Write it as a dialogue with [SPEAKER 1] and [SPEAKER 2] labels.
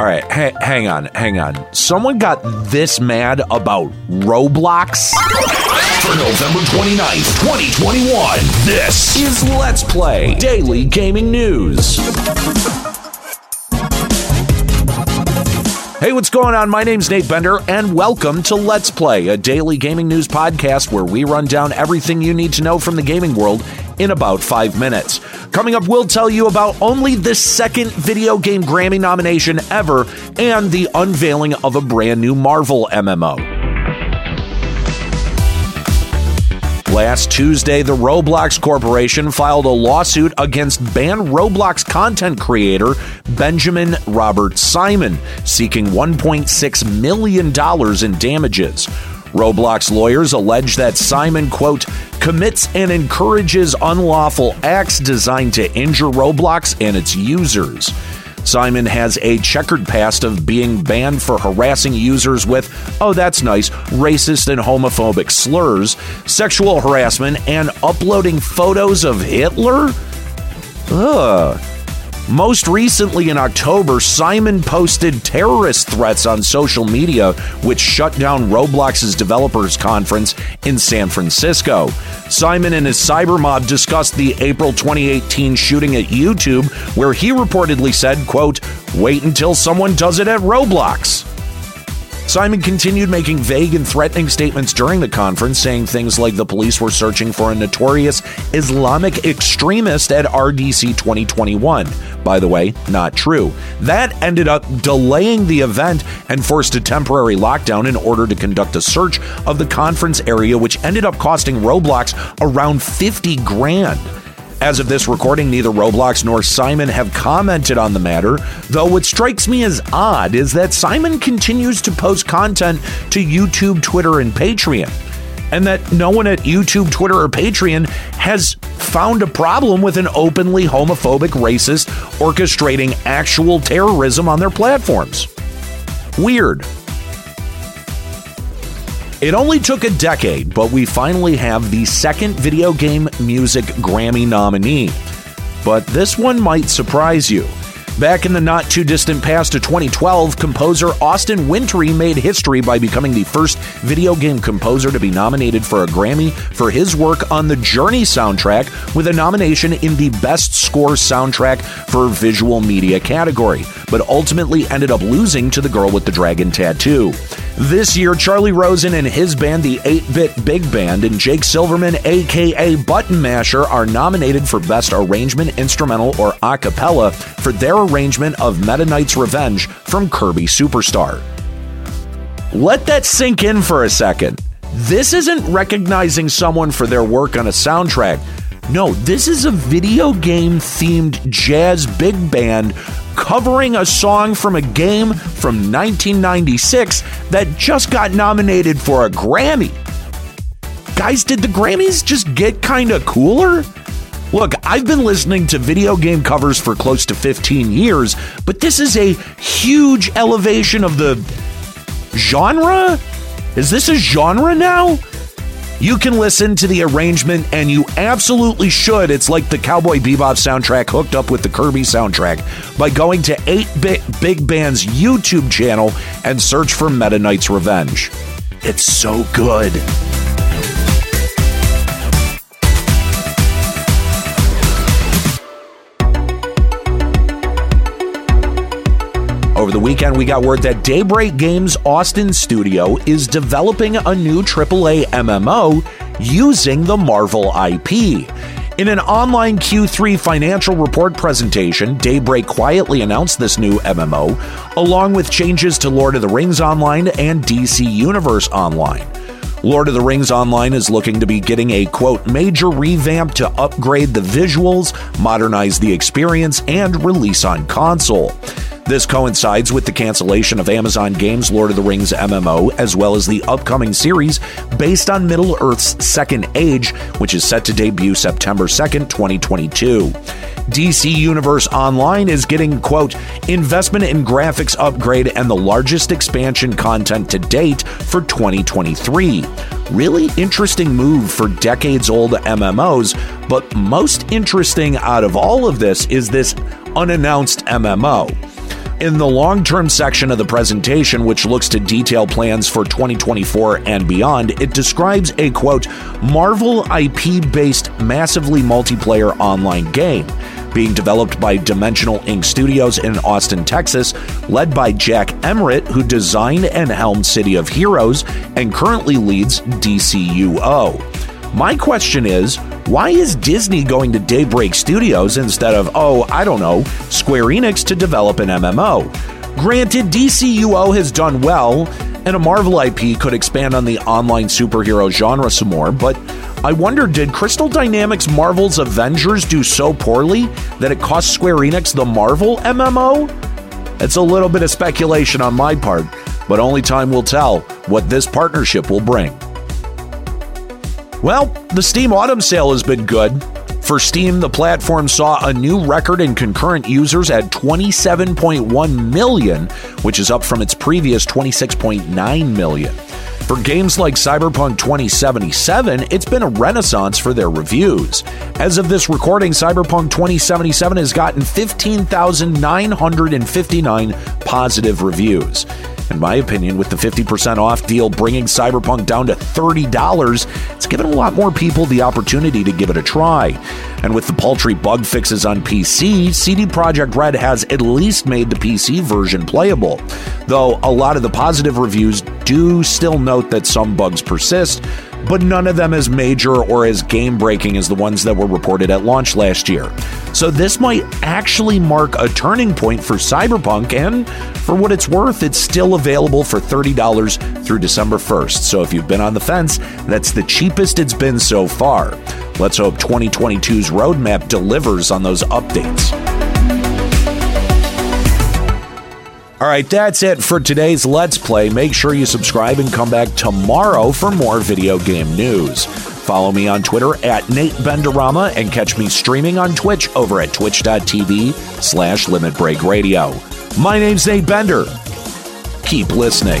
[SPEAKER 1] All right, ha- hang on, hang on. Someone got this mad about Roblox?
[SPEAKER 2] For November 29th, 2021, this
[SPEAKER 1] is Let's Play Daily Gaming News. Hey, what's going on? My name's Nate Bender, and welcome to Let's Play, a daily gaming news podcast where we run down everything you need to know from the gaming world in about five minutes. Coming up, we'll tell you about only the second video game Grammy nomination ever and the unveiling of a brand new Marvel MMO. Last Tuesday, the Roblox Corporation filed a lawsuit against banned Roblox content creator Benjamin Robert Simon, seeking $1.6 million in damages. Roblox lawyers allege that Simon, quote, commits and encourages unlawful acts designed to injure Roblox and its users. Simon has a checkered past of being banned for harassing users with, oh, that's nice, racist and homophobic slurs, sexual harassment, and uploading photos of Hitler? Ugh. Most recently in October, Simon posted terrorist threats on social media, which shut down Roblox's developers conference in San Francisco. Simon and his cyber mob discussed the April 2018 shooting at YouTube, where he reportedly said, quote, wait until someone does it at Roblox. Simon continued making vague and threatening statements during the conference, saying things like the police were searching for a notorious Islamic extremist at RDC 2021. By the way, not true. That ended up delaying the event and forced a temporary lockdown in order to conduct a search of the conference area, which ended up costing Roblox around 50 grand. As of this recording, neither Roblox nor Simon have commented on the matter, though what strikes me as odd is that Simon continues to post content to YouTube, Twitter, and Patreon. And that no one at YouTube, Twitter, or Patreon has found a problem with an openly homophobic racist orchestrating actual terrorism on their platforms. Weird. It only took a decade, but we finally have the second video game music Grammy nominee. But this one might surprise you. Back in the not too distant past of 2012, composer Austin Wintory made history by becoming the first video game composer to be nominated for a Grammy for his work on the Journey soundtrack, with a nomination in the Best Score Soundtrack for Visual Media category, but ultimately ended up losing to the girl with the dragon tattoo. This year, Charlie Rosen and his band, the 8 Bit Big Band, and Jake Silverman, aka Button Masher, are nominated for Best Arrangement, Instrumental, or A Cappella for their arrangement of Meta Knight's Revenge from Kirby Superstar. Let that sink in for a second. This isn't recognizing someone for their work on a soundtrack. No, this is a video game themed jazz big band covering a song from a game from 1996 that just got nominated for a Grammy. Guys, did the Grammys just get kind of cooler? Look, I've been listening to video game covers for close to 15 years, but this is a huge elevation of the genre? Is this a genre now? You can listen to the arrangement, and you absolutely should. It's like the Cowboy Bebop soundtrack hooked up with the Kirby soundtrack by going to 8 Bit Big Band's YouTube channel and search for Meta Knight's Revenge. It's so good. Over the weekend, we got word that Daybreak Games Austin studio is developing a new AAA MMO using the Marvel IP. In an online Q3 financial report presentation, Daybreak quietly announced this new MMO, along with changes to Lord of the Rings Online and DC Universe Online. Lord of the Rings Online is looking to be getting a quote major revamp to upgrade the visuals, modernize the experience, and release on console. This coincides with the cancellation of Amazon Games' Lord of the Rings MMO, as well as the upcoming series based on Middle Earth's Second Age, which is set to debut September 2nd, 2022. DC Universe Online is getting, quote, investment in graphics upgrade and the largest expansion content to date for 2023. Really interesting move for decades old MMOs, but most interesting out of all of this is this unannounced MMO. In the long term section of the presentation, which looks to detail plans for 2024 and beyond, it describes a quote, Marvel IP based, massively multiplayer online game being developed by Dimensional Ink Studios in Austin, Texas, led by Jack Emmert, who designed and helmed City of Heroes and currently leads DCUO. My question is, why is Disney going to Daybreak Studios instead of, oh, I don't know, Square Enix to develop an MMO? Granted, DCUO has done well, and a Marvel IP could expand on the online superhero genre some more, but I wonder did Crystal Dynamics Marvel's Avengers do so poorly that it cost Square Enix the Marvel MMO? It's a little bit of speculation on my part, but only time will tell what this partnership will bring. Well, the Steam Autumn sale has been good. For Steam, the platform saw a new record in concurrent users at 27.1 million, which is up from its previous 26.9 million. For games like Cyberpunk 2077, it's been a renaissance for their reviews. As of this recording, Cyberpunk 2077 has gotten 15,959 positive reviews. In my opinion, with the 50% off deal bringing Cyberpunk down to $30, it's given a lot more people the opportunity to give it a try. And with the paltry bug fixes on PC, CD Projekt Red has at least made the PC version playable. Though a lot of the positive reviews do still note that some bugs persist, but none of them as major or as game breaking as the ones that were reported at launch last year. So this might actually mark a turning point for Cyberpunk, and for what it's worth, it's still available for $30 through December 1st. So if you've been on the fence, that's the cheapest it's been so far. Let's hope 2022's roadmap delivers on those updates. All right, that's it for today's Let's Play. Make sure you subscribe and come back tomorrow for more video game news. Follow me on Twitter at Nate Benderama and catch me streaming on Twitch over at twitch.tv slash Limit Break Radio. My name's Nate Bender. Keep listening.